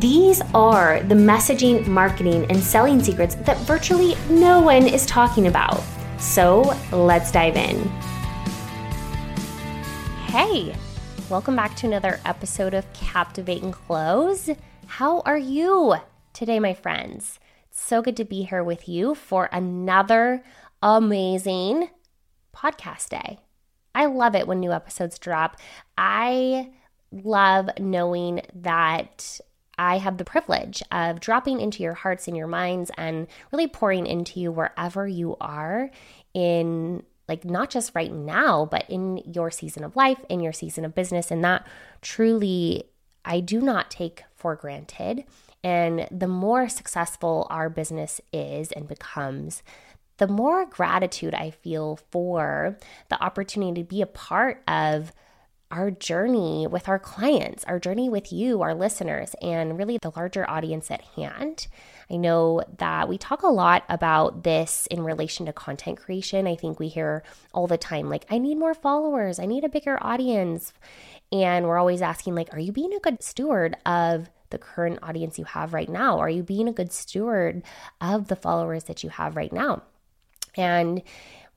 These are the messaging, marketing, and selling secrets that virtually no one is talking about. So let's dive in. Hey, welcome back to another episode of Captivate and Close. How are you today, my friends? It's so good to be here with you for another amazing podcast day. I love it when new episodes drop. I love knowing that I have the privilege of dropping into your hearts and your minds and really pouring into you wherever you are in like not just right now, but in your season of life, in your season of business. And that truly, I do not take for granted. And the more successful our business is and becomes, the more gratitude I feel for the opportunity to be a part of our journey with our clients, our journey with you, our listeners, and really the larger audience at hand. I know that we talk a lot about this in relation to content creation. I think we hear all the time, like, I need more followers, I need a bigger audience. And we're always asking, like, are you being a good steward of the current audience you have right now? Are you being a good steward of the followers that you have right now? And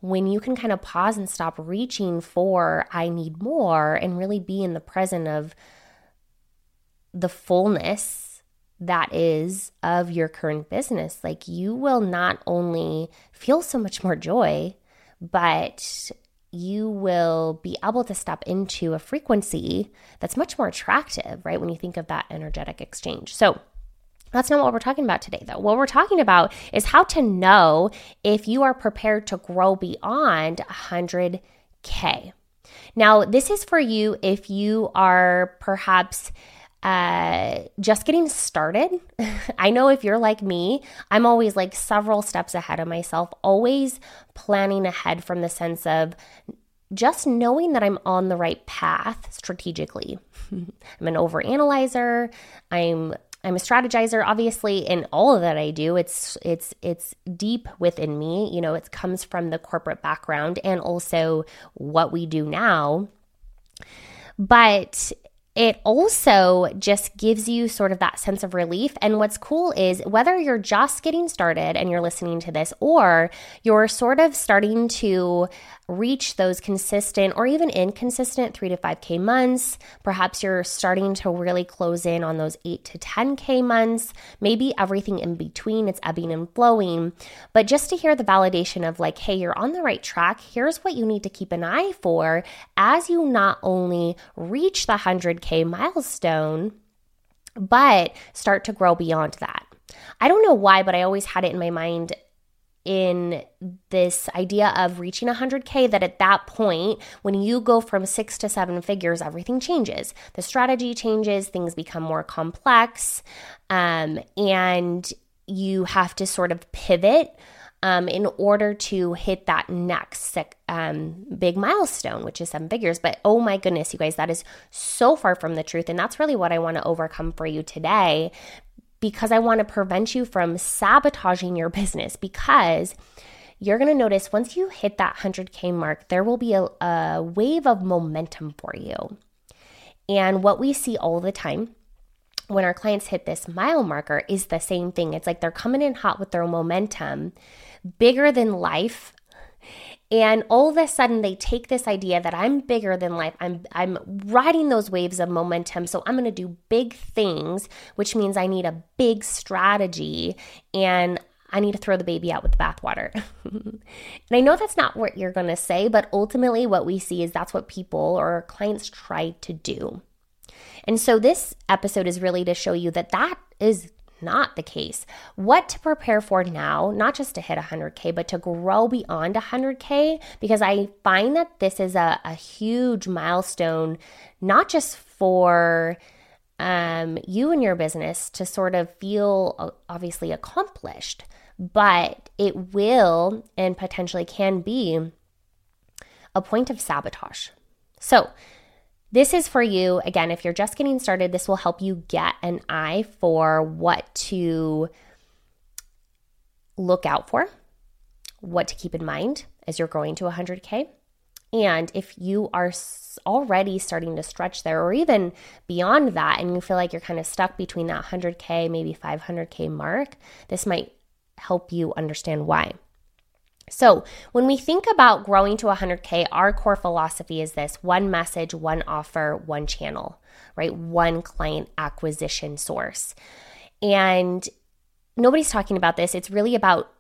when you can kind of pause and stop reaching for, I need more, and really be in the present of the fullness that is of your current business, like you will not only feel so much more joy, but you will be able to step into a frequency that's much more attractive, right? When you think of that energetic exchange. So, that's not what we're talking about today, though. What we're talking about is how to know if you are prepared to grow beyond 100K. Now, this is for you if you are perhaps uh, just getting started. I know if you're like me, I'm always like several steps ahead of myself, always planning ahead from the sense of just knowing that I'm on the right path strategically. I'm an overanalyzer. I'm I'm a strategizer obviously in all that I do. It's it's it's deep within me, you know, it comes from the corporate background and also what we do now. But it also just gives you sort of that sense of relief. And what's cool is whether you're just getting started and you're listening to this, or you're sort of starting to reach those consistent or even inconsistent three to 5K months, perhaps you're starting to really close in on those eight to 10K months, maybe everything in between, it's ebbing and flowing. But just to hear the validation of like, hey, you're on the right track, here's what you need to keep an eye for as you not only reach the 100K milestone, but start to grow beyond that. I don't know why, but I always had it in my mind in this idea of reaching 100K that at that point, when you go from six to seven figures, everything changes. The strategy changes, things become more complex, um, and you have to sort of pivot um, in order to hit that next um, big milestone, which is seven figures. But oh my goodness, you guys, that is so far from the truth. And that's really what I want to overcome for you today because I want to prevent you from sabotaging your business because you're going to notice once you hit that 100K mark, there will be a, a wave of momentum for you. And what we see all the time when our clients hit this mile marker is the same thing. It's like they're coming in hot with their momentum bigger than life. And all of a sudden they take this idea that I'm bigger than life. I'm I'm riding those waves of momentum. So I'm going to do big things, which means I need a big strategy and I need to throw the baby out with the bathwater. and I know that's not what you're going to say, but ultimately what we see is that's what people or clients try to do. And so this episode is really to show you that that is not the case. What to prepare for now, not just to hit 100K, but to grow beyond 100K, because I find that this is a, a huge milestone, not just for um, you and your business to sort of feel uh, obviously accomplished, but it will and potentially can be a point of sabotage. So, this is for you. Again, if you're just getting started, this will help you get an eye for what to look out for, what to keep in mind as you're growing to 100K. And if you are already starting to stretch there, or even beyond that, and you feel like you're kind of stuck between that 100K, maybe 500K mark, this might help you understand why. So, when we think about growing to 100K, our core philosophy is this one message, one offer, one channel, right? One client acquisition source. And nobody's talking about this. It's really about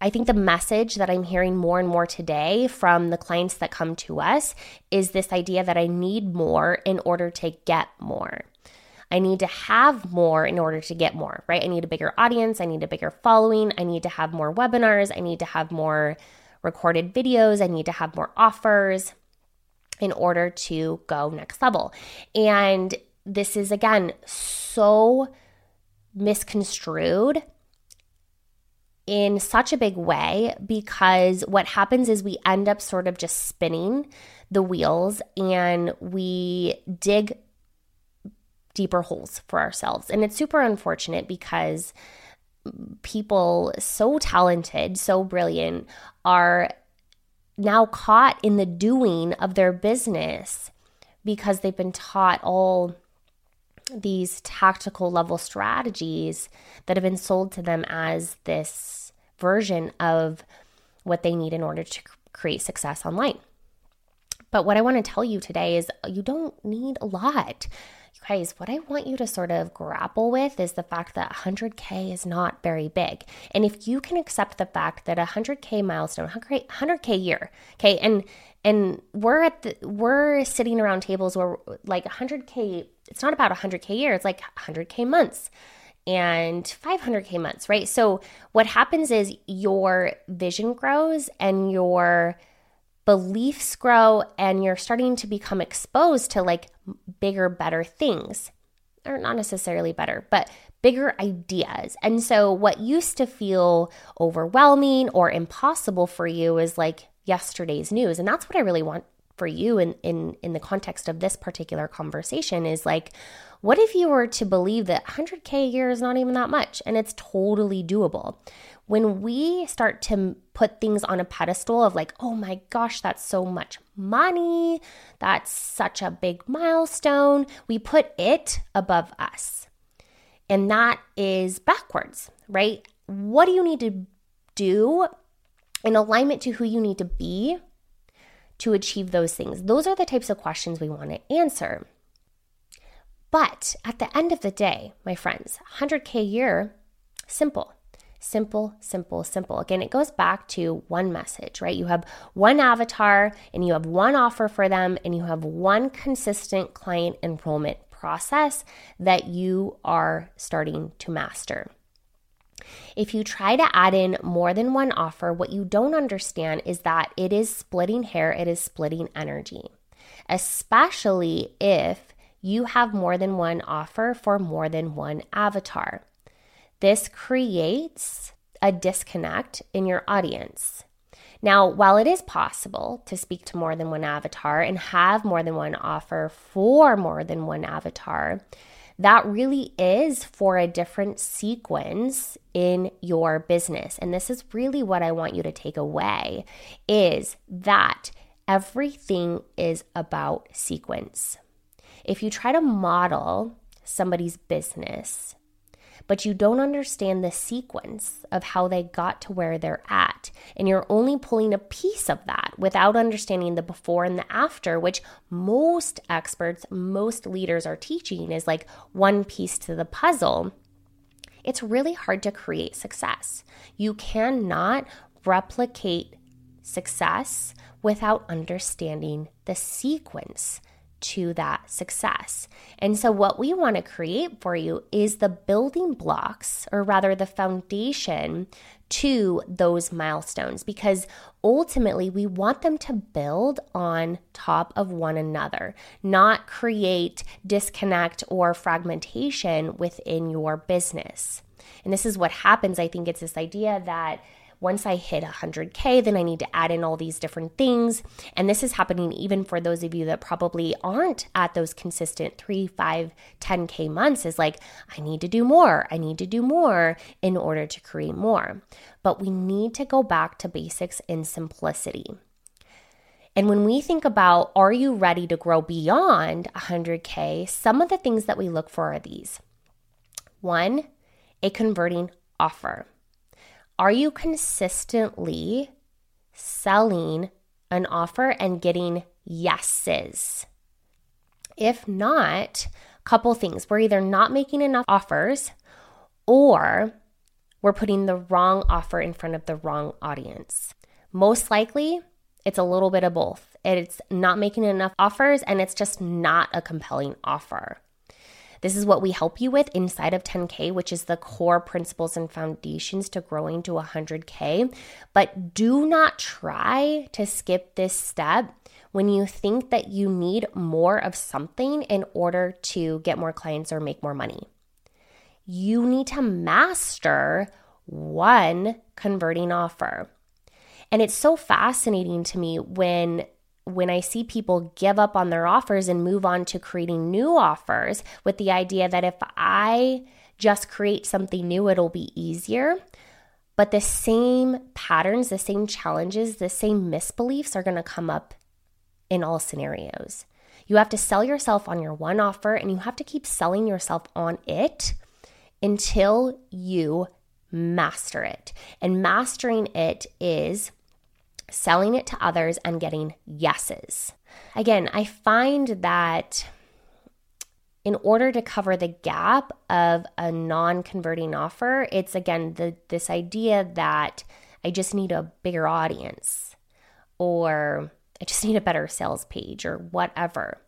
I think the message that I'm hearing more and more today from the clients that come to us is this idea that I need more in order to get more. I need to have more in order to get more, right? I need a bigger audience. I need a bigger following. I need to have more webinars. I need to have more recorded videos. I need to have more offers in order to go next level. And this is, again, so misconstrued in such a big way because what happens is we end up sort of just spinning the wheels and we dig deeper holes for ourselves. And it's super unfortunate because people so talented, so brilliant are now caught in the doing of their business because they've been taught all these tactical level strategies that have been sold to them as this version of what they need in order to create success online. But what I want to tell you today is uh, you don't need a lot. You guys, what I want you to sort of grapple with is the fact that 100K is not very big. And if you can accept the fact that a 100K milestone, 100K year, okay, and and we're at the we're sitting around tables where like 100k it's not about 100k year it's like 100k months and 500k months right so what happens is your vision grows and your beliefs grow and you're starting to become exposed to like bigger better things or not necessarily better but bigger ideas and so what used to feel overwhelming or impossible for you is like yesterday's news. And that's what I really want for you in in in the context of this particular conversation is like what if you were to believe that 100k a year is not even that much and it's totally doable? When we start to put things on a pedestal of like oh my gosh that's so much money that's such a big milestone we put it above us. And that is backwards right? What do you need to do in alignment to who you need to be to achieve those things? Those are the types of questions we want to answer. But at the end of the day, my friends, 100K a year, simple. Simple, simple, simple. Again, it goes back to one message, right? You have one avatar and you have one offer for them, and you have one consistent client enrollment process that you are starting to master. If you try to add in more than one offer, what you don't understand is that it is splitting hair, it is splitting energy, especially if you have more than one offer for more than one avatar. This creates a disconnect in your audience. Now, while it is possible to speak to more than one avatar and have more than one offer for more than one avatar, that really is for a different sequence in your business. And this is really what I want you to take away is that everything is about sequence. If you try to model somebody's business but you don't understand the sequence of how they got to where they're at. And you're only pulling a piece of that without understanding the before and the after, which most experts, most leaders are teaching is like one piece to the puzzle. It's really hard to create success. You cannot replicate success without understanding the sequence to that success. And so, what we want to create for you is the building blocks, or rather, the foundation to those milestones, because ultimately we want them to build on top of one another, not create disconnect or fragmentation within your business. And this is what happens. I think it's this idea that once I hit 100K, then I need to add in all these different things. And this is happening even for those of you that probably aren't at those consistent three, five, 10K months, is like, I need to do more. I need to do more in order to create more. But we need to go back to basics and simplicity. And when we think about are you ready to grow beyond 100K, some of the things that we look for are these one, a converting offer. Are you consistently selling an offer and getting yeses? If not, couple things. We're either not making enough offers or we're putting the wrong offer in front of the wrong audience. Most likely, it's a little bit of both. It's not making enough offers and it's just not a compelling offer. This is what we help you with inside of 10K, which is the core principles and foundations to growing to 100K. But do not try to skip this step when you think that you need more of something in order to get more clients or make more money. You need to master one converting offer. And it's so fascinating to me when when I see people give up on their offers and move on to creating new offers with the idea that if I just create something new, it'll be easier. But the same patterns, the same challenges, the same misbeliefs are going to come up in all scenarios. You have to sell yourself on your one offer and you have to keep selling yourself on it until you master it. And mastering it is selling it to others and getting yeses. Again, I find that in order to cover the gap of a non-converting offer, it's again the this idea that I just need a bigger audience or I just need a better sales page or whatever.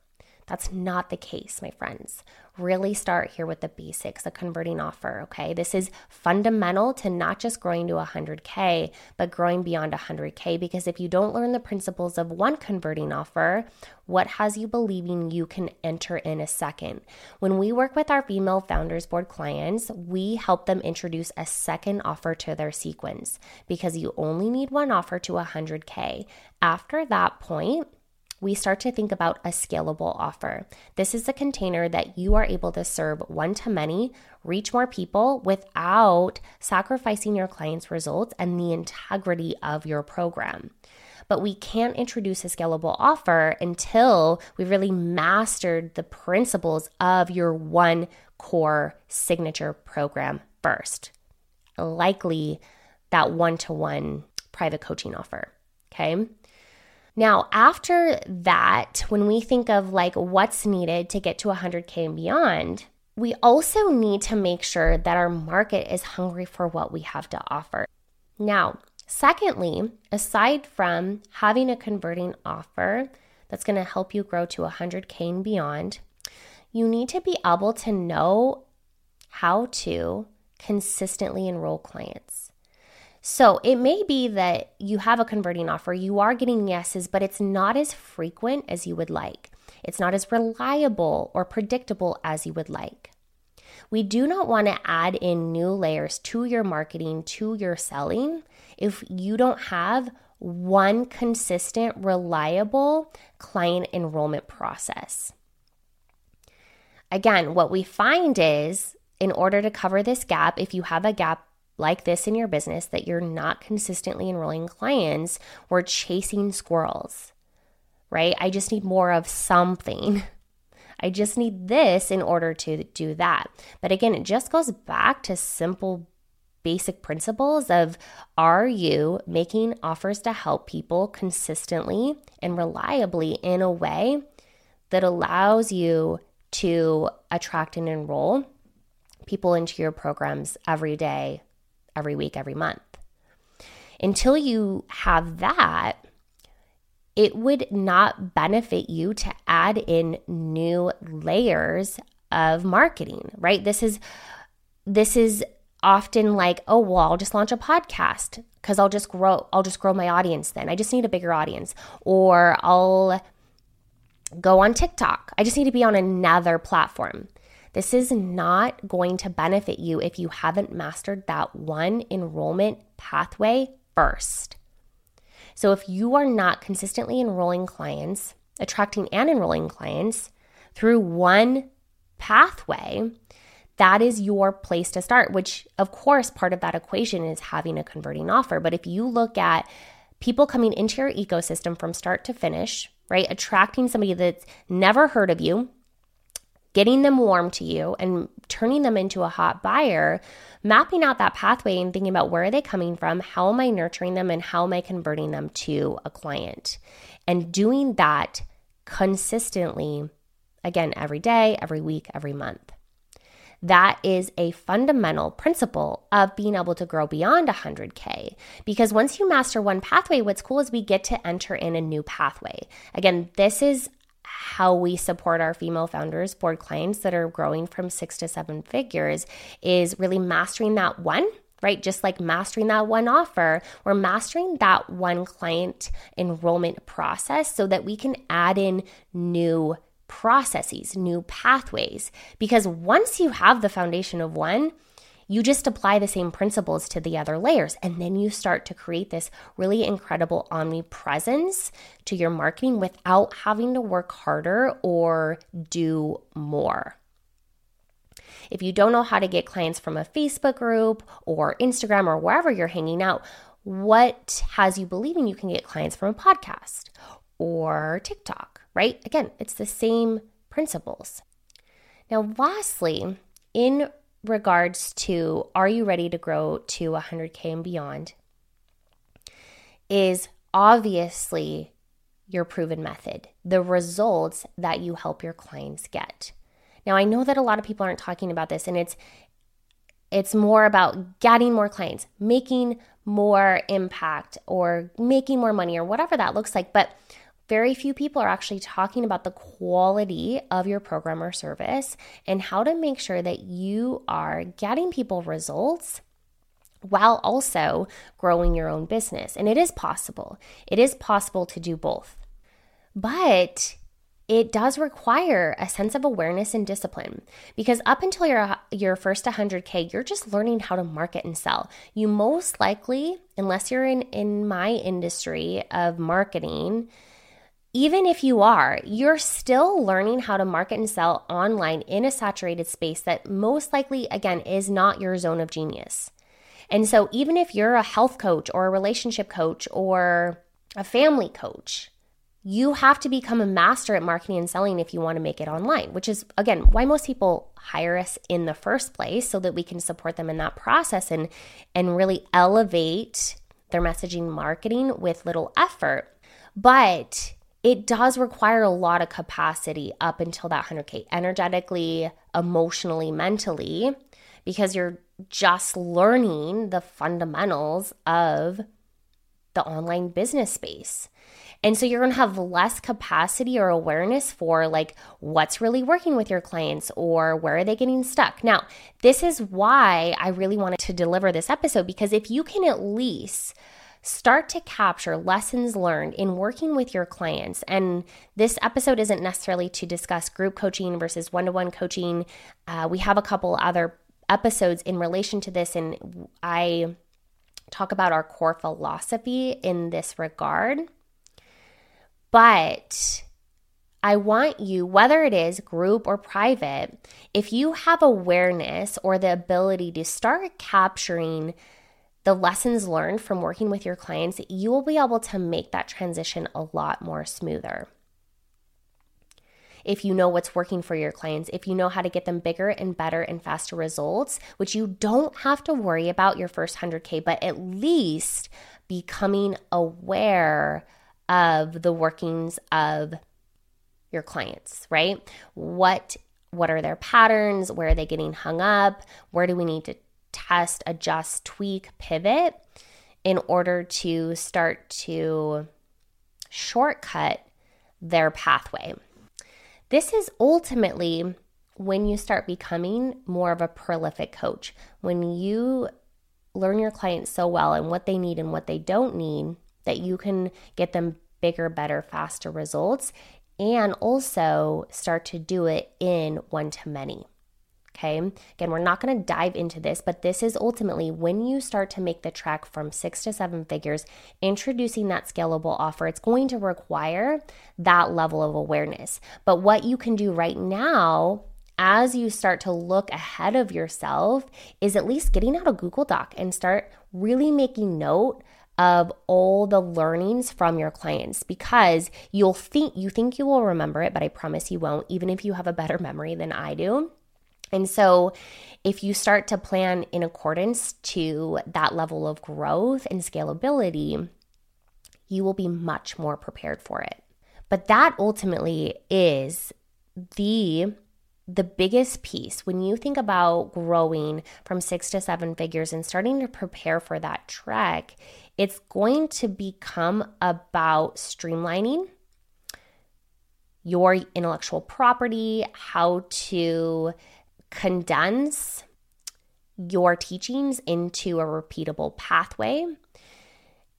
That's not the case, my friends really start here with the basics, a converting offer. Okay. This is fundamental to not just growing to 100K, but growing beyond 100K. Because if you don't learn the principles of one converting offer, what has you believing you can enter in a second? When we work with our female founders board clients, we help them introduce a second offer to their sequence because you only need one offer to 100K. After that point, we start to think about a scalable offer. This is a container that you are able to serve one to many, reach more people without sacrificing your client's results and the integrity of your program. But we can't introduce a scalable offer until we've really mastered the principles of your one core signature program first. Likely that one to one private coaching offer. Okay. Now, after that, when we think of like what's needed to get to 100K and beyond, we also need to make sure that our market is hungry for what we have to offer. Now, secondly, aside from having a converting offer that's going to help you grow to 100K and beyond, you need to be able to know how to consistently enroll clients. So it may be that you have a converting offer, you are getting yeses, but it's not as frequent as you would like. It's not as reliable or predictable as you would like. We do not want to add in new layers to your marketing, to your selling, if you don't have one consistent, reliable client enrollment process. Again, what we find is in order to cover this gap, if you have a gap like this in your business that you're not consistently enrolling clients, we're chasing squirrels, right? I just need more of something. I just need this in order to do that. But again, it just goes back to simple basic principles of are you making offers to help people consistently and reliably in a way that allows you to attract and enroll people into your programs every day every week, every month. Until you have that, it would not benefit you to add in new layers of marketing, right? This is this is often like, oh well, I'll just launch a podcast because I'll just grow I'll just grow my audience then. I just need a bigger audience. Or I'll go on TikTok. I just need to be on another platform. This is not going to benefit you if you haven't mastered that one enrollment pathway first. So, if you are not consistently enrolling clients, attracting and enrolling clients through one pathway, that is your place to start, which, of course, part of that equation is having a converting offer. But if you look at people coming into your ecosystem from start to finish, right, attracting somebody that's never heard of you, getting them warm to you and turning them into a hot buyer, mapping out that pathway and thinking about where are they coming from, how am I nurturing them, and how am I converting them to a client. And doing that consistently, again, every day, every week, every month. That is a fundamental principle of being able to grow beyond 100K. Because once you master one pathway, what's cool is we get to enter in a new pathway. Again, this is how we support our female founders board clients that are growing from six to seven figures is really mastering that one right? Just like mastering that one offer, we're mastering that one client enrollment process so that we can add in new processes, new pathways. Because once you have the foundation of one, you just apply the same principles to the other layers. And then you start to create this really incredible omnipresence to your marketing without having to work harder or do more. If you don't know how to get clients from a Facebook group or Instagram or wherever you're hanging out, what has you believing you can get clients from a podcast or TikTok, right? Again, it's the same principles. Now, lastly, in regards to are you ready to grow to 100K and beyond, is obviously your proven method, the results that you help your clients get. Now, I know that a lot of people aren't talking about this, and it's it's more about getting more clients, making more impact, or making more money, or whatever that looks like. But very few people are actually talking about the quality of your program or service and how to make sure that you are getting people results while also growing your own business. And it is possible. It is possible to do both. But it does require a sense of awareness and discipline because up until your your first 100k you're just learning how to market and sell you most likely unless you're in in my industry of marketing even if you are, you're still learning how to market and sell online in a saturated space that most likely, again, is not your zone of genius. And so, even if you're a health coach or a relationship coach or a family coach, you have to become a master at marketing and selling if you want to make it online, which is, again, why most people hire us in the first place so that we can support them in that process and, and really elevate their messaging marketing with little effort. But it does require a lot of capacity up until that 100K, energetically, emotionally, mentally, because you're just learning the fundamentals of the online business space. And so you're going to have less capacity or awareness for like what's really working with your clients or where are they getting stuck. Now, this is why I really wanted to deliver this episode because if you can at least start to capture lessons learned in working with your clients. And this episode isn't necessarily to discuss group coaching versus one to one coaching. Uh, we have a couple other episodes in relation to this, and I talk about our core philosophy in this regard. But I want you, whether it is group or private, if you have awareness or the ability to start capturing the lessons learned from working with your clients, you will be able to make that transition a lot more smoother. If you know what's working for your clients, if you know how to get them bigger and better and faster results, which you don't have to worry about your first 100K, but at least becoming aware of the workings of your clients, right? What what are their patterns? Where are they getting hung up? Where do we need to test, adjust, tweak, pivot in order to start to shortcut their pathway. This is ultimately when you start becoming more of a prolific coach. When you learn your clients so well and what they need and what they don't need, that you can get them bigger, better, faster results and also start to do it in one to many. Okay. Again, we're not going to dive into this, but this is ultimately when you start to make the trek from six to seven figures, introducing that scalable offer, it's going to require that level of awareness. But what you can do right now as you start to look ahead of yourself is at least getting out a Google Doc and start really making note of all the learnings from your clients because you'll think you think you will remember it but I promise you won't even if you have a better memory than I do. And so, if you start to plan in accordance to that level of growth and scalability, you will be much more prepared for it. But that ultimately is the the biggest piece when you think about growing from 6 to 7 figures and starting to prepare for that trek, it's going to become about streamlining your intellectual property, how to condense your teachings into a repeatable pathway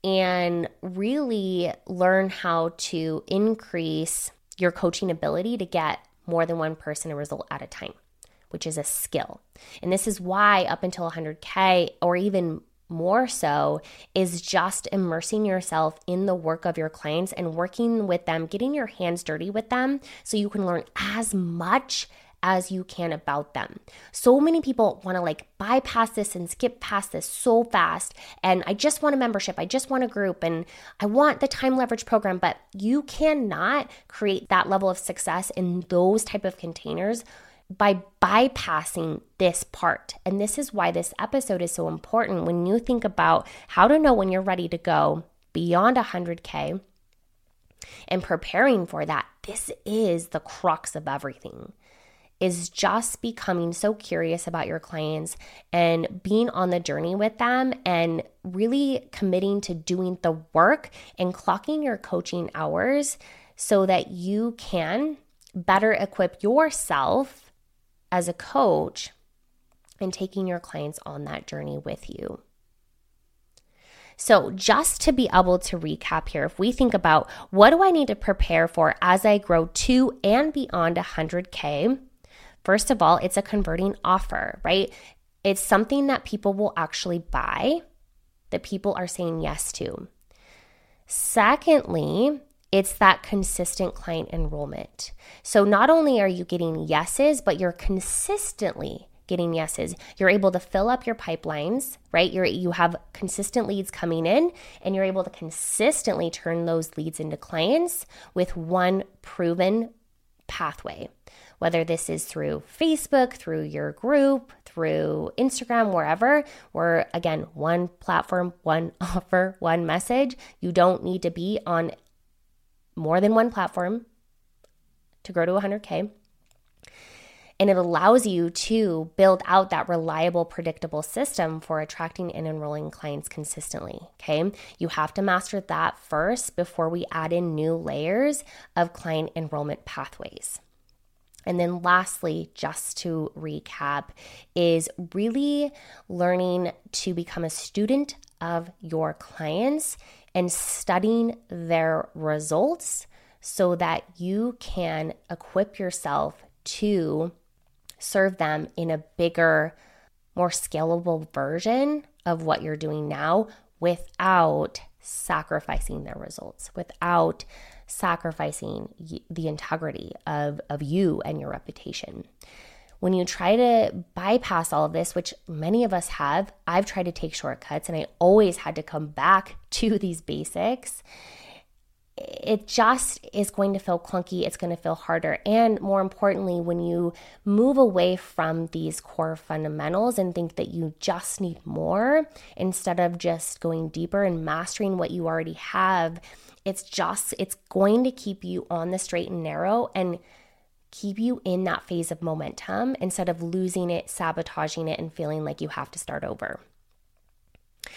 and really learn how to increase your coaching ability to get more than one person a result at a time, which is a skill. And this is why up until 100K or even more so is just immersing yourself in the work of your clients and working with them, getting your hands dirty with them so you can learn as much as you can about them. So many people want to like bypass this and skip past this so fast. And I just want a membership, I just want a group, and I want the time leverage program. But you cannot create that level of success in those type of containers by bypassing this part. And this is why this episode is so important when you think about how to know when you're ready to go beyond 100K and preparing for that. This is the crux of everything is just becoming so curious about your clients and being on the journey with them and really committing to doing the work and clocking your coaching hours so that you can better equip yourself as a coach and taking your clients on that journey with you. So, just to be able to recap here, if we think about what do I need to prepare for as I grow to and beyond 100K, first of all, it's a converting offer, right? It's something that people will actually buy, that people are saying yes to. Secondly, it's that consistent client enrollment. So not only are you getting yeses, but you're consistently getting yeses. You're able to fill up your pipelines, right? You're you have consistent leads coming in and you're able to consistently turn those leads into clients with one proven pathway. Whether this is through Facebook, through your group, through Instagram, wherever, where again, one platform, one offer, one message. You don't need to be on more than one platform to grow to 100K. And it allows you to build out that reliable, predictable system for attracting and enrolling clients consistently. Okay. You have to master that first before we add in new layers of client enrollment pathways. And then, lastly, just to recap, is really learning to become a student of your clients and studying their results so that you can equip yourself to serve them in a bigger, more scalable version of what you're doing now without sacrificing their results, without sacrificing the integrity of, of you and your reputation when you try to bypass all of this, which many of us have, I've tried to take shortcuts and I always had to come back to these basics. It just is going to feel clunky. It's going to feel harder. And more importantly, when you move away from these core fundamentals and think that you just need more instead of just going deeper and mastering what you already have, it's just, it's going to keep you on the straight and narrow and keep you in that phase of momentum instead of losing it, sabotaging it, and feeling like you have to start over.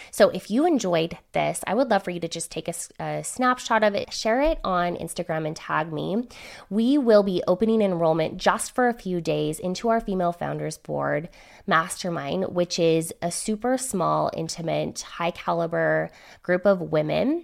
So, if you enjoyed this, I would love for you to just take a, a, snapshot of it, share it on Instagram, and tag me. We will be opening enrollment just for a few days into our Female Founders Board Mastermind, which is a super small, intimate, high caliber group of women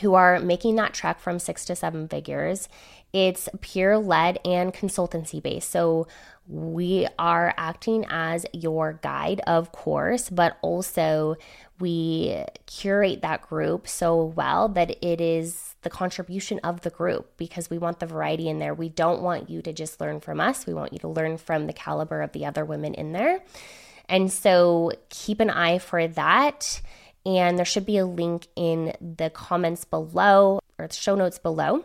who are making that trek from six to seven figures. It's peer led and consultancy based. So we are acting as your guide, of course, but also we curate that group so well that it is the contribution of the group because we want the variety in there. We don't want you to just learn from us, we want you to learn from the caliber of the other women in there. And so keep an eye for that. And there should be a link in the comments below or the show notes below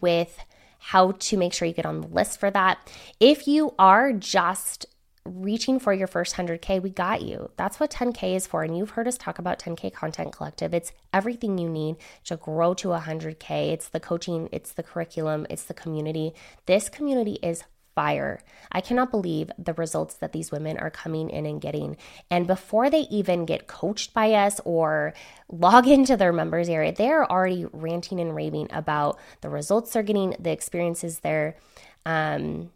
with how to make sure you get on the list for that. If you are just reaching for your first 100K, we got you. That's what 10K is for. And you've heard us talk about 10K Content Collective. It's everything you need to grow to 100K. It's the coaching, it's the curriculum, it's the community. This community is fire. I cannot believe the results that these women are coming in and getting. And before they even get coached by us or log into their members area, they're already ranting and raving about the results they're getting, the experiences they're um,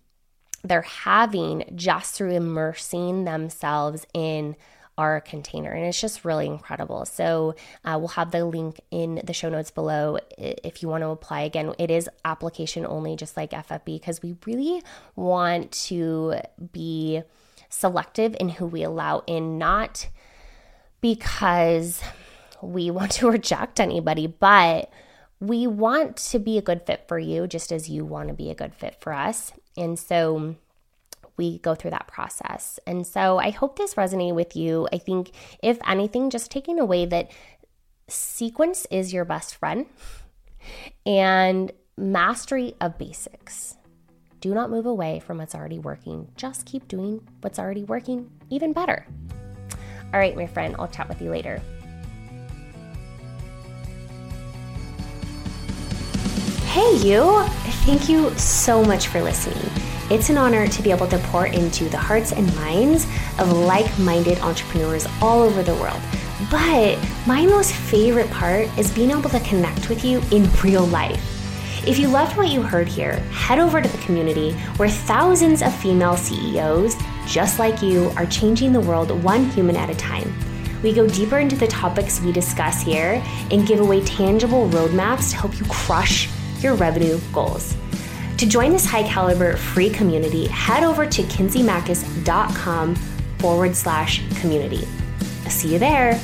they're having just through immersing themselves in our container. And it's just really incredible. So uh, we'll have the link in the show notes below if you want to apply. Again, it is application only, just like FFB, because we really want to be selective in who we allow in, not because we want to reject anybody, but we want to be a good fit for you just as you want to be a good fit for us. And so we go through that process. And so I hope this resonated with you. I think, if anything, just taking away that sequence is your best friend and mastery of basics. Do not move away from what's already working. Just keep doing what's already working even better. All right, my friend, I'll chat with you later. Hey, you! Thank you so much for listening. It's an honor to be able to pour into the hearts and minds of like minded entrepreneurs all over the world. But my most favorite part is being able to connect with you in real life. If you loved what you heard here, head over to the community where thousands of female CEOs, just like you, are changing the world one human at a time. We go deeper into the topics we discuss here and give away tangible roadmaps to help you crush your revenue goals. To join this high caliber free community, head over to kinseymachos.com forward slash community. See you there.